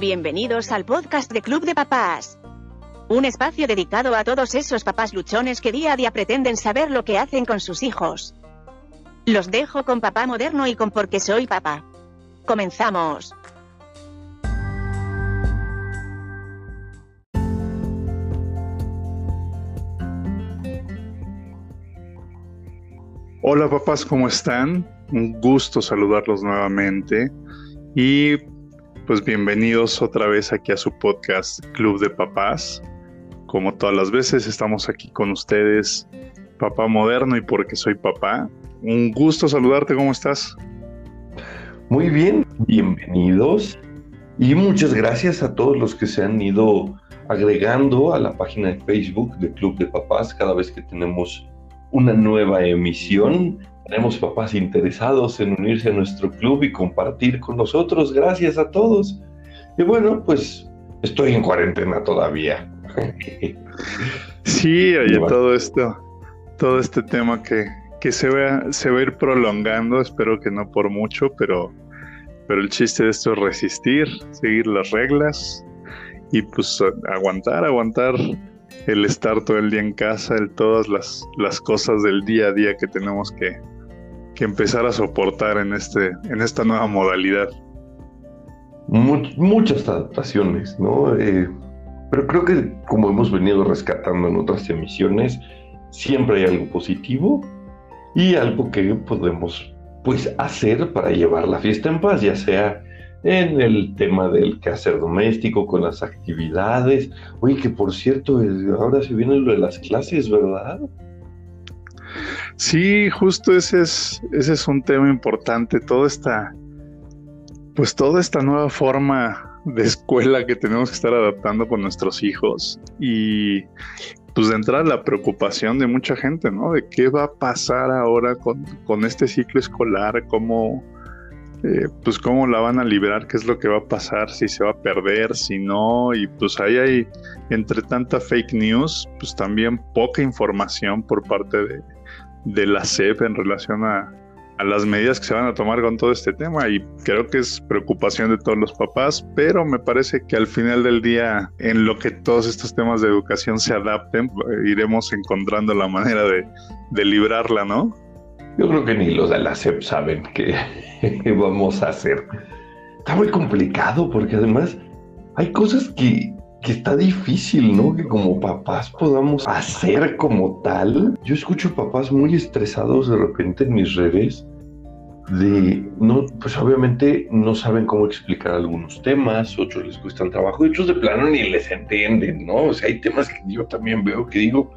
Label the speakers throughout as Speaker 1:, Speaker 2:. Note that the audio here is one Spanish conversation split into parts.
Speaker 1: Bienvenidos al podcast de Club de Papás. Un espacio dedicado a todos esos papás luchones que día a día pretenden saber lo que hacen con sus hijos. Los dejo con papá moderno y con porque soy papá. Comenzamos.
Speaker 2: Hola papás, ¿cómo están? Un gusto saludarlos nuevamente y pues bienvenidos otra vez aquí a su podcast Club de Papás. Como todas las veces estamos aquí con ustedes, papá moderno y porque soy papá. Un gusto saludarte, ¿cómo estás?
Speaker 3: Muy bien, bienvenidos y muchas gracias a todos los que se han ido agregando a la página de Facebook de Club de Papás cada vez que tenemos una nueva emisión. Tenemos papás interesados en unirse a nuestro club y compartir con nosotros. Gracias a todos. Y bueno, pues estoy en cuarentena todavía.
Speaker 2: Sí, oye, todo esto, todo este tema que, que se, va, se va a ir prolongando, espero que no por mucho, pero, pero el chiste de esto es resistir, seguir las reglas y pues aguantar, aguantar el estar todo el día en casa, el todas las, las cosas del día a día que tenemos que, que empezar a soportar en, este, en esta nueva modalidad.
Speaker 3: muchas adaptaciones, ¿no? Eh, pero creo que como hemos venido rescatando en otras emisiones, siempre hay algo positivo y algo que podemos pues hacer para llevar la fiesta en paz, ya sea en el tema del quehacer doméstico, con las actividades. Oye, que por cierto, ahora se viene lo de las clases, ¿verdad?
Speaker 2: Sí, justo ese es, ese es un tema importante. Toda esta, pues toda esta nueva forma de escuela que tenemos que estar adaptando con nuestros hijos. Y pues de entrada la preocupación de mucha gente, ¿no? De qué va a pasar ahora con, con este ciclo escolar, cómo eh, pues cómo la van a liberar, qué es lo que va a pasar, si se va a perder, si no, y pues ahí hay, entre tanta fake news, pues también poca información por parte de, de la SEP en relación a, a las medidas que se van a tomar con todo este tema y creo que es preocupación de todos los papás, pero me parece que al final del día en lo que todos estos temas de educación se adapten, iremos encontrando la manera de, de librarla, ¿no?
Speaker 3: Yo creo que ni los de la SEP saben qué vamos a hacer. Está muy complicado porque además hay cosas que, que está difícil, ¿no? Que como papás podamos hacer como tal. Yo escucho papás muy estresados de repente en mis redes de, no, pues obviamente no saben cómo explicar algunos temas, otros les cuesta el trabajo, otros de plano ni les entienden, ¿no? O sea, hay temas que yo también veo que digo,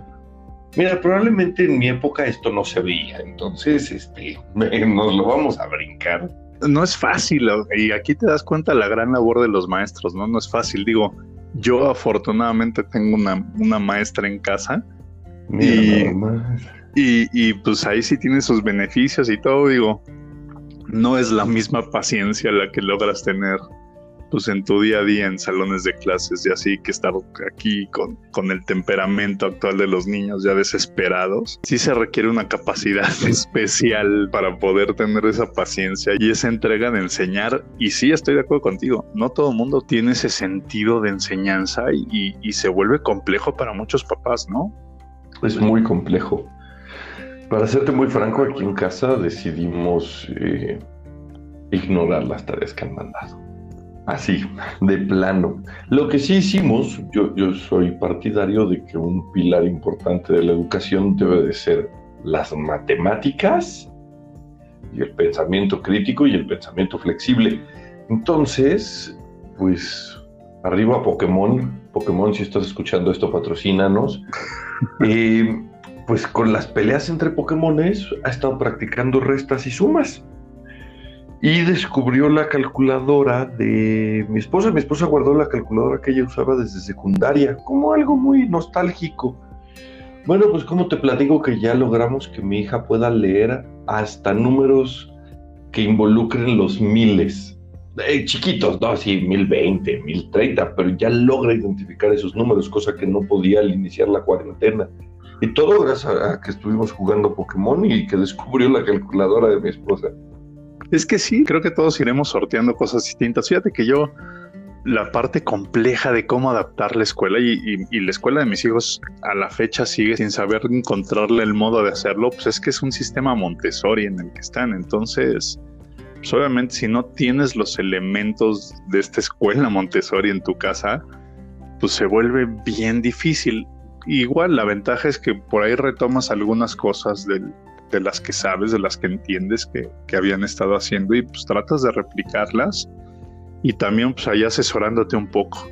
Speaker 3: Mira, probablemente en mi época esto no se veía, entonces este, nos lo vamos a brincar.
Speaker 2: No es fácil, y aquí te das cuenta la gran labor de los maestros, ¿no? No es fácil. Digo, yo afortunadamente tengo una, una maestra en casa. y, y, y pues ahí sí tiene sus beneficios y todo, digo, no es la misma paciencia la que logras tener pues en tu día a día en salones de clases y así que estar aquí con, con el temperamento actual de los niños ya desesperados, sí se requiere una capacidad especial para poder tener esa paciencia y esa entrega de enseñar. Y sí, estoy de acuerdo contigo, no todo mundo tiene ese sentido de enseñanza y, y, se vuelve complejo para muchos papás, ¿no?
Speaker 3: Es muy complejo. Para serte muy franco, aquí en casa decidimos eh, ignorar las tareas que han mandado. Así, de plano. Lo que sí hicimos, yo, soy partidario de que un pilar importante de la educación debe de ser las matemáticas y el pensamiento crítico y el pensamiento flexible. Entonces, pues arriba Pokémon, Pokémon si estás escuchando esto, patrocínanos. Eh, pues con las peleas entre Pokémones ha estado practicando restas y sumas y descubrió la calculadora de mi esposa. Mi esposa guardó la calculadora que ella usaba desde secundaria, como algo muy nostálgico. Bueno, pues como te platico que ya logramos que mi hija pueda leer hasta números que involucren los miles. Eh, chiquitos, ¿no? Veinte, mil treinta, pero ya logra identificar esos números, cosa que no podía al iniciar la cuarentena. Y todo gracias a que estuvimos jugando Pokémon y que descubrió la calculadora de mi esposa.
Speaker 2: Es que sí, creo que todos iremos sorteando cosas distintas. Fíjate que yo la parte compleja de cómo adaptar la escuela y, la escuela de mis hijos a la fecha sigue sin saber encontrarle el modo de hacerlo, pues es que es un sistema Montessori en el que están. Entonces, pues obviamente si no tienes los elementos de esta escuela Montessori en tu casa, pues se vuelve bien difícil. Igual la ventaja es que por ahí retomas algunas cosas de las que sabes, de las que entiendes que, que habían estado haciendo y pues tratas de replicarlas y también pues ahí asesorándote un poco.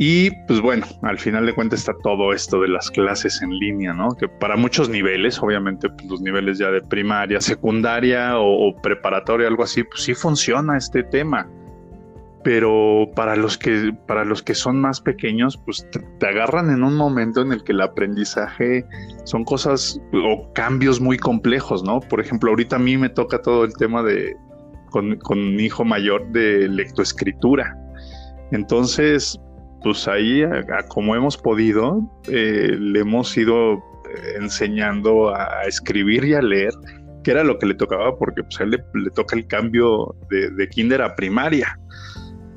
Speaker 2: Y pues bueno, al final de cuentas está todo esto de las clases en línea, ¿no? Que para muchos niveles, obviamente pues, los niveles ya de primaria, secundaria o, preparatoria, algo así, pues sí funciona este tema. Pero para los que, para los que son más pequeños, pues te, agarran en un momento en el que el aprendizaje son cosas o cambios muy complejos, ¿no? Por ejemplo, ahorita a mí me toca todo el tema de, con, mi hijo mayor de lectoescritura. Entonces, pues ahí, como hemos podido, eh, le hemos ido eh, enseñando a, escribir y a leer, que era lo que le tocaba, porque pues, a él le, toca el cambio de, kinder a primaria.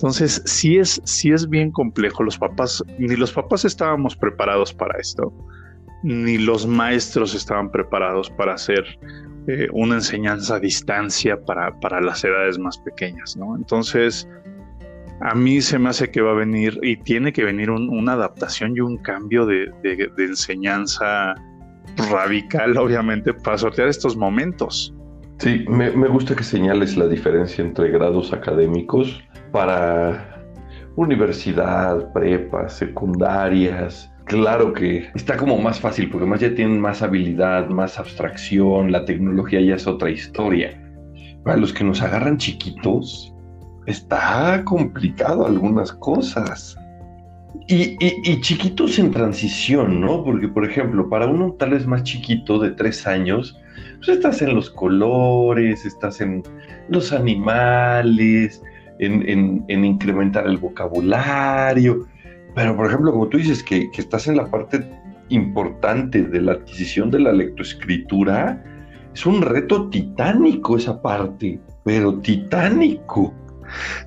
Speaker 2: Entonces, sí es, sí es bien complejo. Los papás, ni los papás estábamos preparados para esto, ni los maestros estaban preparados para hacer eh, una enseñanza a distancia para, para, las edades más pequeñas, ¿no? Entonces, a mí se me hace que va a venir y tiene que venir una adaptación y un cambio de, enseñanza radical, obviamente, para sortear estos momentos.
Speaker 3: Sí, me, me gusta que señales la diferencia entre grados académicos para universidad, prepas, secundarias, Claro que está como más fácil, porque más ya tienen más habilidad, más abstracción, la tecnología ya es otra historia. Para los que nos agarran chiquitos, está complicado algunas cosas. Y, chiquitos en transición, ¿no? Porque, por ejemplo, para uno tal vez más chiquito de tres años, pues estás en los colores, estás en los animales, en incrementar el vocabulario. Pero, por ejemplo, como tú dices que, estás en la parte importante de la adquisición de la lectoescritura, es un reto titánico esa parte, pero titánico.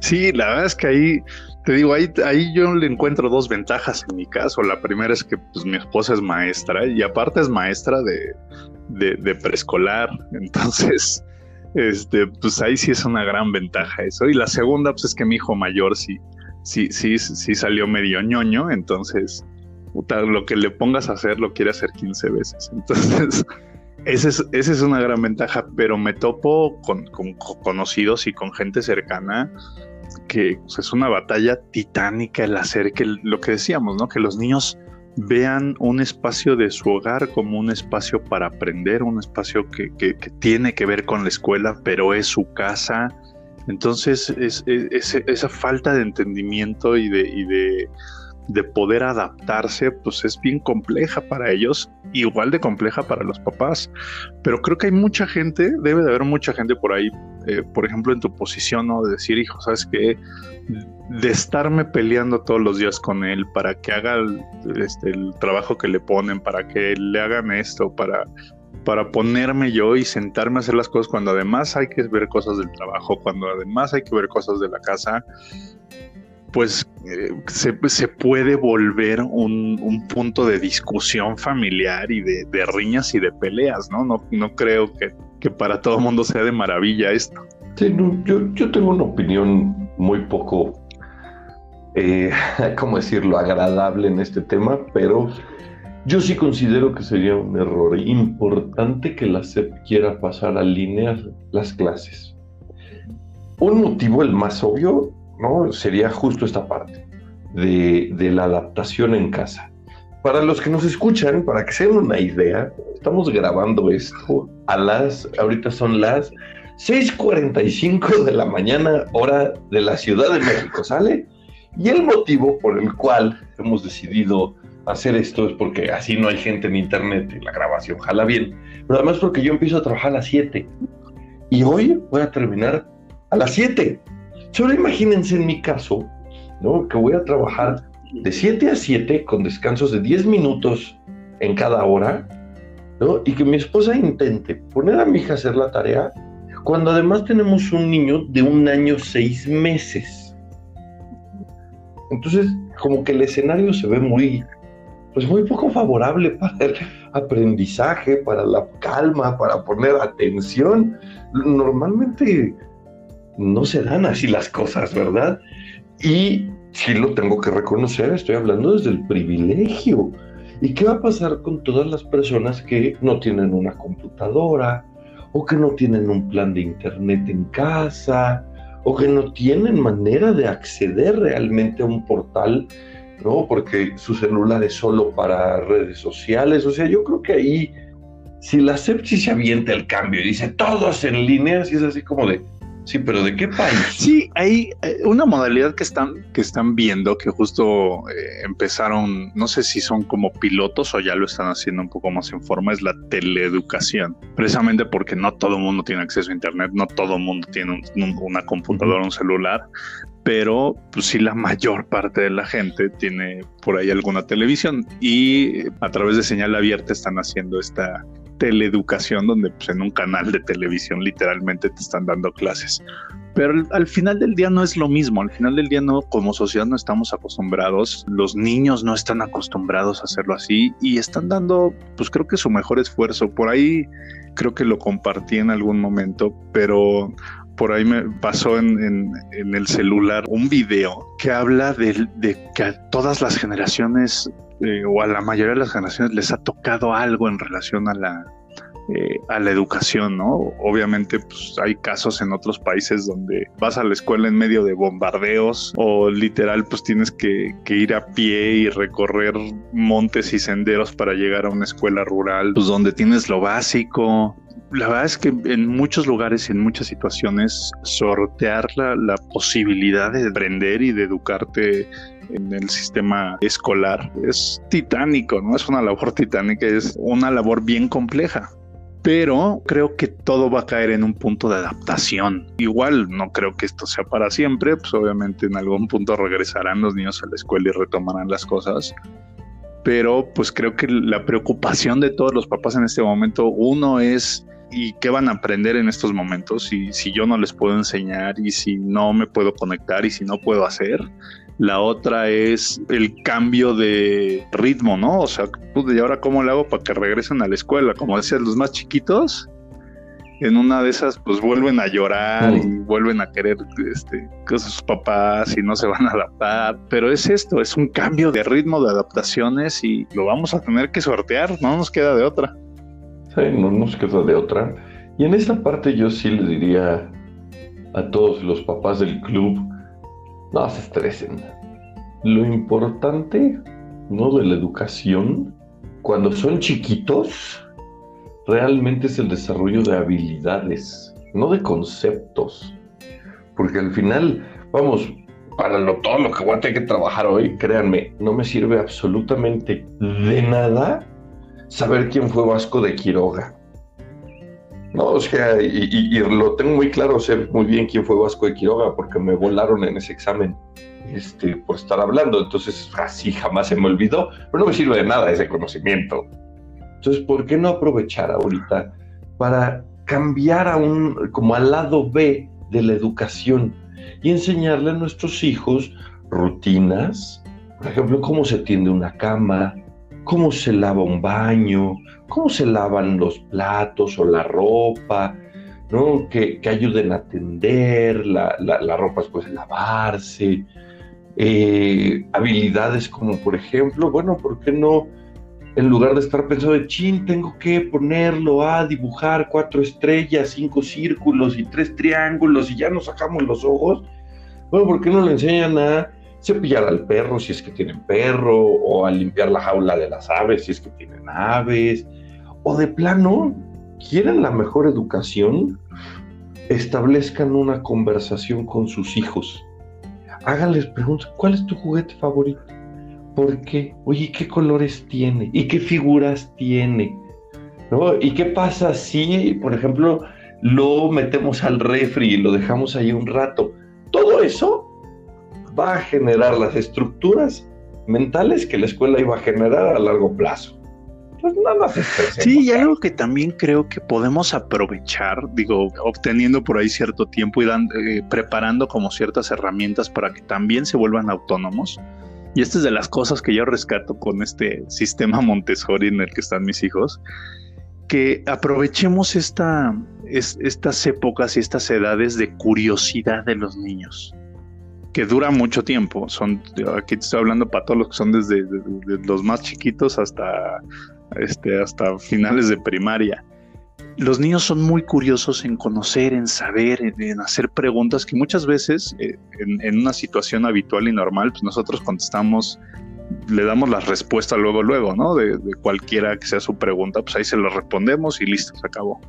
Speaker 2: Sí, la verdad es que ahí, te digo, ahí, yo le encuentro dos ventajas en mi caso. La primera es que pues, mi esposa es maestra y aparte es maestra de preescolar. Entonces, este, pues ahí sí es una gran ventaja eso. Y la segunda, pues es que mi hijo mayor sí, sí, sí, sí salió medio ñoño, entonces lo que le pongas a hacer lo quiere hacer 15 veces. Entonces, esa es, esa es una gran ventaja, pero me topo con, conocidos y con gente cercana que pues, es una batalla titánica el hacer que lo que decíamos, ¿no? Que los niños vean un espacio de su hogar como un espacio para aprender, un espacio que, que tiene que ver con la escuela, pero es su casa, entonces, es, esa falta de entendimiento y, de, de, poder adaptarse, pues es bien compleja para ellos, igual de compleja para los papás. Pero creo que hay mucha gente, debe de haber mucha gente por ahí, eh, por ejemplo, en tu posición, ¿no? De decir, hijo, ¿sabes qué? De estarme peleando todos los días con él para que haga este, el trabajo que le ponen, para que le hagan esto, para para ponerme yo y sentarme a hacer las cosas cuando además hay que ver cosas del trabajo, cuando además hay que ver cosas de la casa, pues eh, se, puede volver un, punto de discusión familiar y de, riñas y de peleas, ¿no? No, no creo que, para todo el mundo sea de maravilla esto.
Speaker 3: Sí, yo, yo tengo una opinión muy poco, eh, ¿cómo decirlo?, agradable en este tema, pero yo sí considero que sería un error importante que la SEP quiera pasar a línea las clases. Un motivo, el más obvio, ¿no? sería justo esta parte de, la adaptación en casa. Para los que nos escuchan, para que se den una idea, estamos grabando esto a las, ahorita son las 6:45 de la mañana, hora de la Ciudad de México, ¿sale? Y el motivo por el cual hemos decidido hacer esto es porque así no hay gente en internet y la grabación jala bien. Pero además porque yo empiezo a trabajar a las 7 y hoy voy a terminar a las 7. Solo imagínense en mi caso, ¿no? Que voy a trabajar de 7 a 7 con descansos de 10 minutos en cada hora, ¿no? Y que mi esposa intente poner a mi hija a hacer la tarea cuando además tenemos un niño de un año seis meses. Entonces, como que el escenario se ve muy, pues muy poco favorable para el aprendizaje, para la calma, para poner atención. Normalmente no se dan así las cosas, ¿verdad? Y sí lo tengo que reconocer, estoy hablando desde el privilegio. ¿Y qué va a pasar con todas las personas que no tienen una computadora o que no tienen un plan de internet en casa o que no tienen manera de acceder realmente a un portal, ¿no? Porque su celular es solo para redes sociales. O sea, yo creo que ahí, si la sepsi se avienta el cambio y dice todos en línea, si es así como de, Sí, pero ¿de qué país?
Speaker 2: Sí, hay eh, una modalidad que están, que están viendo que justo eh, empezaron, no sé si son como pilotos o ya lo están haciendo un poco más en forma, es la teleeducación. Precisamente porque no todo el mundo tiene acceso a Internet, no todo el mundo tiene una computadora, un celular, pero pues sí la mayor parte de la gente tiene por ahí alguna televisión y a través de señal abierta están haciendo esta teleeducación donde pues, en un canal de televisión literalmente te están dando clases. Pero al final del día no es lo mismo, al final del día no, como sociedad no estamos acostumbrados, los niños no están acostumbrados a hacerlo así y están dando, pues creo que su mejor esfuerzo. Por ahí creo que lo compartí en algún momento, pero por ahí me pasó en, el celular un video que habla de, que todas las generaciones eh, o a la mayoría de las generaciones les ha tocado algo en relación a la, eh, a la educación, ¿no? Obviamente, pues hay casos en otros países donde vas a la escuela en medio de bombardeos o literal, pues tienes que, que, ir a pie y recorrer montes y senderos para llegar a una escuela rural, pues donde tienes lo básico. La verdad es que en muchos lugares y en muchas situaciones sortear la, la posibilidad de aprender y de educarte en el sistema escolar. Es titánico, ¿no? Es una labor titánica, es una labor bien compleja pero creo que todo va a caer en un punto de adaptación. Igual no creo que esto sea para siempre, pues obviamente en algún punto regresarán los niños a la escuela y retomarán las cosas. Pero pues creo que la preocupación de todos los papás en este momento, uno es ¿y qué van a aprender en estos momentos? Y si yo no les puedo enseñar y si no me puedo conectar y si no puedo hacer, la otra es el cambio de ritmo, ¿no? O sea, ¿y ahora cómo le hago para que regresen a la escuela? Como decías, los más chiquitos, en una de esas, pues vuelven a llorar y vuelven a querer este, que sus papás y no se van a adaptar. Pero es esto, es un cambio de ritmo, de adaptaciones y lo vamos a tener que sortear, no nos queda de otra.
Speaker 3: Sí, no nos queda de otra. Y en esta parte yo sí le diría a todos los papás del club, no se estresen. Lo importante, ¿no? De la educación, cuando son chiquitos, realmente es el desarrollo de habilidades, no de conceptos. Porque al final, vamos, para lo, todo lo que voy a tener que trabajar hoy, créanme, no me sirve absolutamente de nada saber quién fue Vasco de Quiroga. No, o sea, y, lo tengo muy claro, sé muy bien quién fue Vasco de Quiroga, porque me volaron en ese examen este, por estar hablando. Entonces, así jamás se me olvidó, pero no me sirve de nada ese conocimiento. Entonces, ¿por qué no aprovechar ahorita para cambiar a un, como al lado B de la educación y enseñarle a nuestros hijos rutinas? Por ejemplo, cómo se tiende una cama, cómo se lava un baño, cómo se lavan los platos o la ropa, ¿no? que, ayuden a tender la, ropa después de lavarse, eh, habilidades como por ejemplo, bueno, ¿por qué no? En lugar de estar pensando de chin, tengo que ponerlo a dibujar cuatro estrellas, cinco círculos y tres triángulos y ya nos sacamos los ojos. Bueno, ¿por qué no le enseñan a cepillar al perro si es que tienen perro, o a limpiar la jaula de las aves si es que tienen aves, o de plano, quieren la mejor educación, establezcan una conversación con sus hijos. Háganles preguntas, ¿cuál es tu juguete favorito? ¿Por qué? Oye, ¿qué colores tiene? ¿Y qué figuras tiene? ¿No? ¿Y qué pasa si, por ejemplo, lo metemos al refri y lo dejamos ahí un rato? Todo eso va a generar las estructuras mentales que la escuela iba a generar a largo plazo. pues no nos
Speaker 2: Sí, y algo que también creo que podemos aprovechar, digo, obteniendo por ahí cierto tiempo y eh, preparando como ciertas herramientas para que también se vuelvan autónomos. Y esta es de las cosas que yo rescato con este sistema Montessori en el que están mis hijos, que aprovechemos esta, estas épocas y estas edades de curiosidad de los niños que dura mucho tiempo. Son, aquí te estoy hablando para todos los que son desde los más chiquitos hasta, este, hasta finales de primaria. Los niños son muy curiosos en conocer, en saber, en, hacer preguntas que muchas veces eh, en, una situación habitual y normal, pues nosotros contestamos, le damos la respuesta luego, luego, ¿no? De, de cualquiera que sea su pregunta, pues ahí se lo respondemos y listo, se acabó.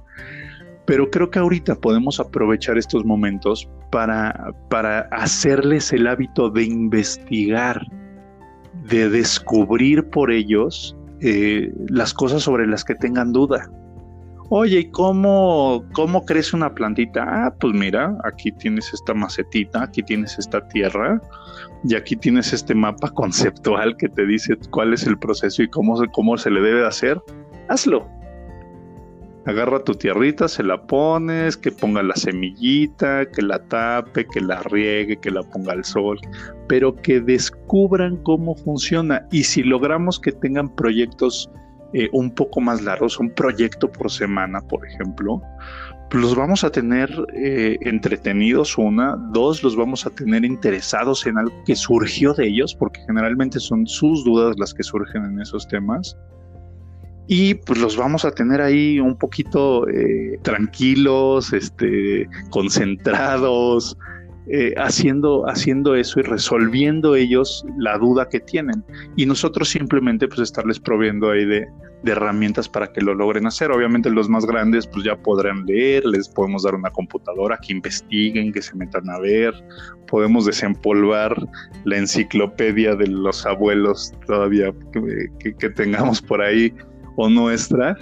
Speaker 2: Pero creo que ahorita podemos aprovechar estos momentos para, para hacerles el hábito de investigar, de descubrir por ellos eh, las cosas sobre las que tengan duda. Oye, ¿y cómo, cómo crece una plantita? Ah, pues mira, aquí tienes esta macetita, aquí tienes esta tierra y aquí tienes este mapa conceptual que te dice cuál es el proceso y cómo, cómo se le debe hacer. Hazlo agarra tu tierrita, se la pones, que ponga la semillita, que la tape, que la riegue, que la ponga al sol, pero que descubran cómo funciona. Y si logramos que tengan proyectos eh, un poco más largos, un proyecto por semana, por ejemplo, pues los vamos a tener eh, entretenidos, una, dos, los vamos a tener interesados en algo que surgió de ellos, porque generalmente son sus dudas las que surgen en esos temas y pues los vamos a tener ahí un poquito eh, tranquilos, este, concentrados, eh, haciendo, haciendo eso y resolviendo ellos la duda que tienen. Y nosotros simplemente pues estarles proviendo ahí de, de, herramientas para que lo logren hacer. Obviamente los más grandes pues ya podrán leer, les podemos dar una computadora que investiguen, que se metan a ver, podemos desempolvar la enciclopedia de los abuelos todavía que tengamos por ahí o nuestra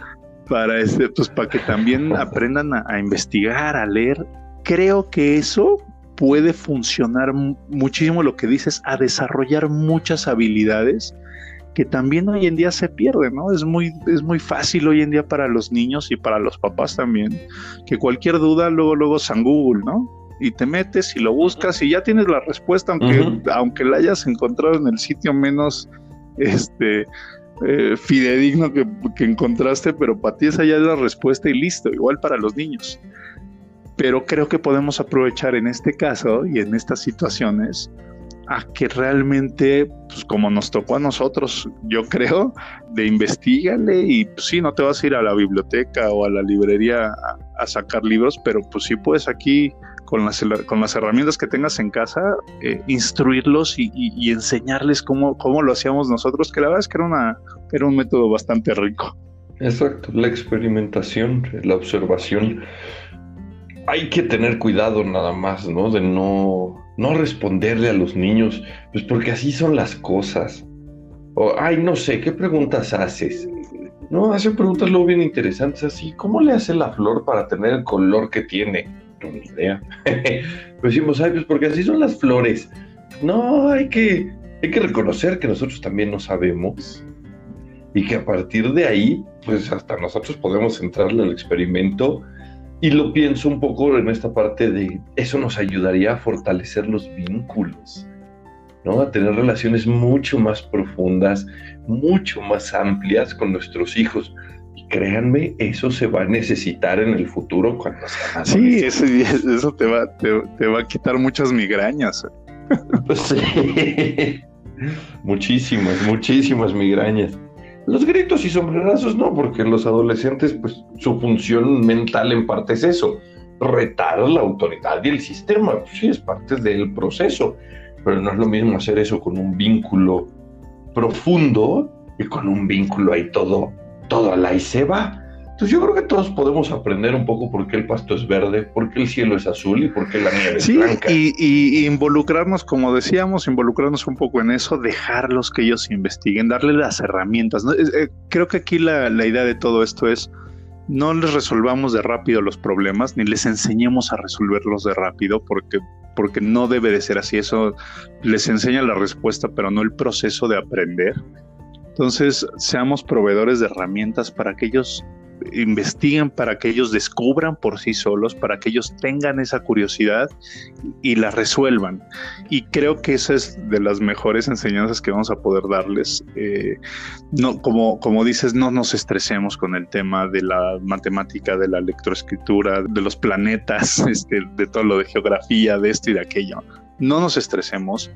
Speaker 2: para este, pues para que también aprendan a, investigar, a leer. Creo que eso puede funcionar muchísimo lo que dices, a desarrollar muchas habilidades que también hoy en día se pierden, ¿no? Es muy, es muy fácil hoy en día para los niños y para los papás también, que cualquier duda luego, luego San Google, ¿no? Y te metes y lo buscas y ya tienes la respuesta, aunque, aunque la hayas encontrado en el sitio menos, este, eh, fidedigno que, encontraste, pero para ti esa ya es la respuesta y listo, igual para los niños. Pero creo que podemos aprovechar en este caso y en estas situaciones a que realmente, pues como nos tocó a nosotros, yo creo, de investigale y pues sí, no te vas a ir a la biblioteca o a la librería a, a sacar libros, pero pues sí puedes aquí con las, con las herramientas que tengas en casa, eh, instruirlos y, enseñarles cómo, cómo lo hacíamos nosotros, que la verdad es que era, una, era un método bastante rico.
Speaker 3: Exacto, la experimentación, la observación. Hay que tener cuidado nada más, ¿no? De no, no responderle a los niños, pues porque así son las cosas. O, ay, no sé, ¿qué preguntas haces? No, hacen preguntas luego bien interesantes así. ¿Cómo le hace la flor para tener el color que tiene? Ni idea. Pues decimos, ay, pues porque así son las flores. No, hay que, hay que reconocer que nosotros también no sabemos y que a partir de ahí, pues hasta nosotros podemos entrarle al experimento. Y lo pienso un poco en esta parte de eso nos ayudaría a fortalecer los vínculos, ¿no? A tener relaciones mucho más profundas, mucho más amplias con nuestros hijos créanme, eso se va a necesitar en el futuro cuando sea
Speaker 2: Sí, eso, eso te, va, te, va a quitar muchas migrañas.
Speaker 3: Sí. muchísimas, muchísimas migrañas. Los gritos y sombrerazos no, porque los adolescentes, pues su función mental en parte es eso, retar la autoridad y el sistema. Pues, sí, es parte del proceso, pero no es lo mismo hacer eso con un vínculo profundo y con un vínculo ahí todo todo la y se va. Entonces yo creo que todos podemos aprender un poco por qué el pasto es verde, por qué el cielo es azul y por qué la nieve es blanca.
Speaker 2: Y, y, involucrarnos, como decíamos, involucrarnos un poco en eso, dejarlos que ellos investiguen, darles las herramientas. Eh, creo que aquí la, la idea de todo esto es no les resolvamos de rápido los problemas, ni les enseñemos a resolverlos de rápido, porque, porque no debe de ser así. Eso les enseña la respuesta, pero no el proceso de aprender Entonces, seamos proveedores de herramientas para que ellos investiguen, para que ellos descubran por sí solos, para que ellos tengan esa curiosidad y la resuelvan. Y creo que esa es de las mejores enseñanzas que vamos a poder darles. Eh, no, como, como dices, no nos estresemos con el tema de la matemática, de la electroescritura, de los planetas, este, de todo lo de geografía, de esto y de aquello. No nos estresemos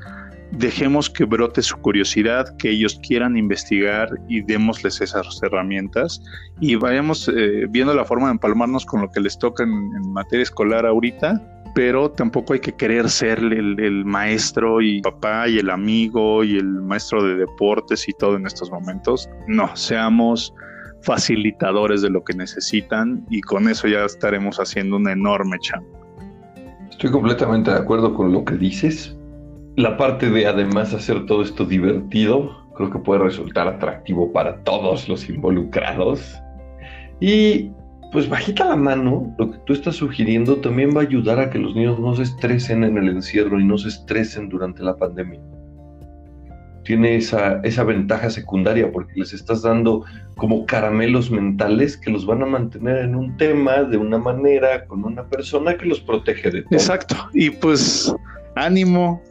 Speaker 2: dejemos que brote su curiosidad, que ellos quieran investigar y démosles esas herramientas y vayamos eh, viendo la forma de empalmarnos con lo que les toca en, materia escolar ahorita, pero tampoco hay que querer ser el, maestro y papá y el amigo y el maestro de deportes y todo en estos momentos. No, seamos facilitadores de lo que necesitan y con eso ya estaremos haciendo una enorme chamba.
Speaker 3: Estoy completamente de acuerdo con lo que dices la parte de además hacer todo esto divertido, creo que puede resultar atractivo para todos los involucrados. Y pues bajita la mano, lo que tú estás sugiriendo también va a ayudar a que los niños no se estresen en el encierro y no se estresen durante la pandemia. Tiene esa, esa ventaja secundaria porque les estás dando como caramelos mentales que los van a mantener en un tema de una manera con una persona que los protege de todo.
Speaker 2: Exacto. Y pues ánimo,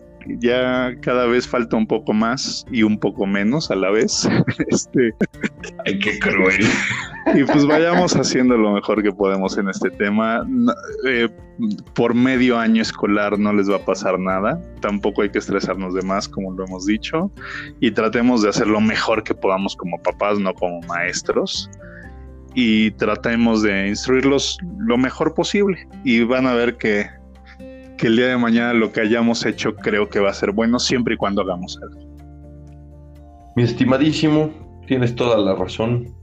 Speaker 2: ya cada vez falta un poco más y un poco menos a la vez. este,
Speaker 3: Ay, qué cruel.
Speaker 2: Y pues vayamos haciendo lo mejor que podemos en este tema. Eh, por medio año escolar no les va a pasar nada. Tampoco hay que estresarnos de más, como lo hemos dicho. Y tratemos de hacer lo mejor que podamos como papás, no como maestros y tratemos de instruirlos lo mejor posible y van a ver que que el día de mañana lo que hayamos hecho creo que va a ser bueno siempre y cuando hagamos algo.
Speaker 3: Mi estimadísimo, tienes toda la razón.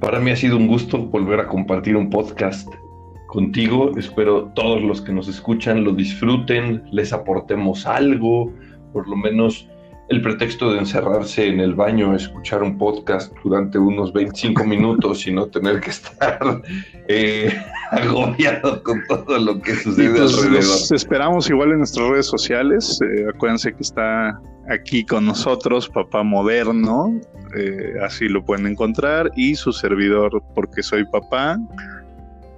Speaker 3: Para mí ha sido un gusto volver a compartir un podcast contigo. Espero todos los que nos escuchan lo disfruten, les aportemos algo, por lo menos el pretexto de encerrarse en el baño, escuchar un podcast durante unos 25 minutos y no tener que estar eh, agobiado con todo lo que sucede pues, alrededor. Los
Speaker 2: esperamos igual en nuestras redes sociales. Eh, acuérdense que está aquí con nosotros Papá Moderno, eh, así lo pueden encontrar, y su servidor, porque soy papá.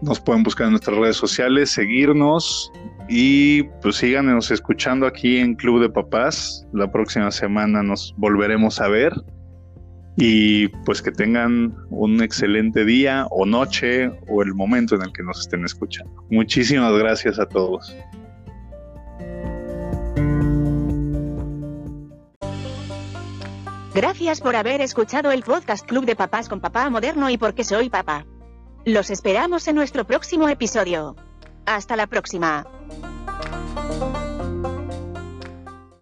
Speaker 2: Nos pueden buscar en nuestras redes sociales, seguirnos, y pues síganos escuchando aquí en Club de Papás. La próxima semana nos volveremos a ver. Y pues que tengan un excelente día o noche o el momento en el que nos estén escuchando. Muchísimas gracias a todos.
Speaker 1: Gracias por haber escuchado el podcast Club de Papás con Papá Moderno y porque soy papá. Los esperamos en nuestro próximo episodio. Hasta la próxima.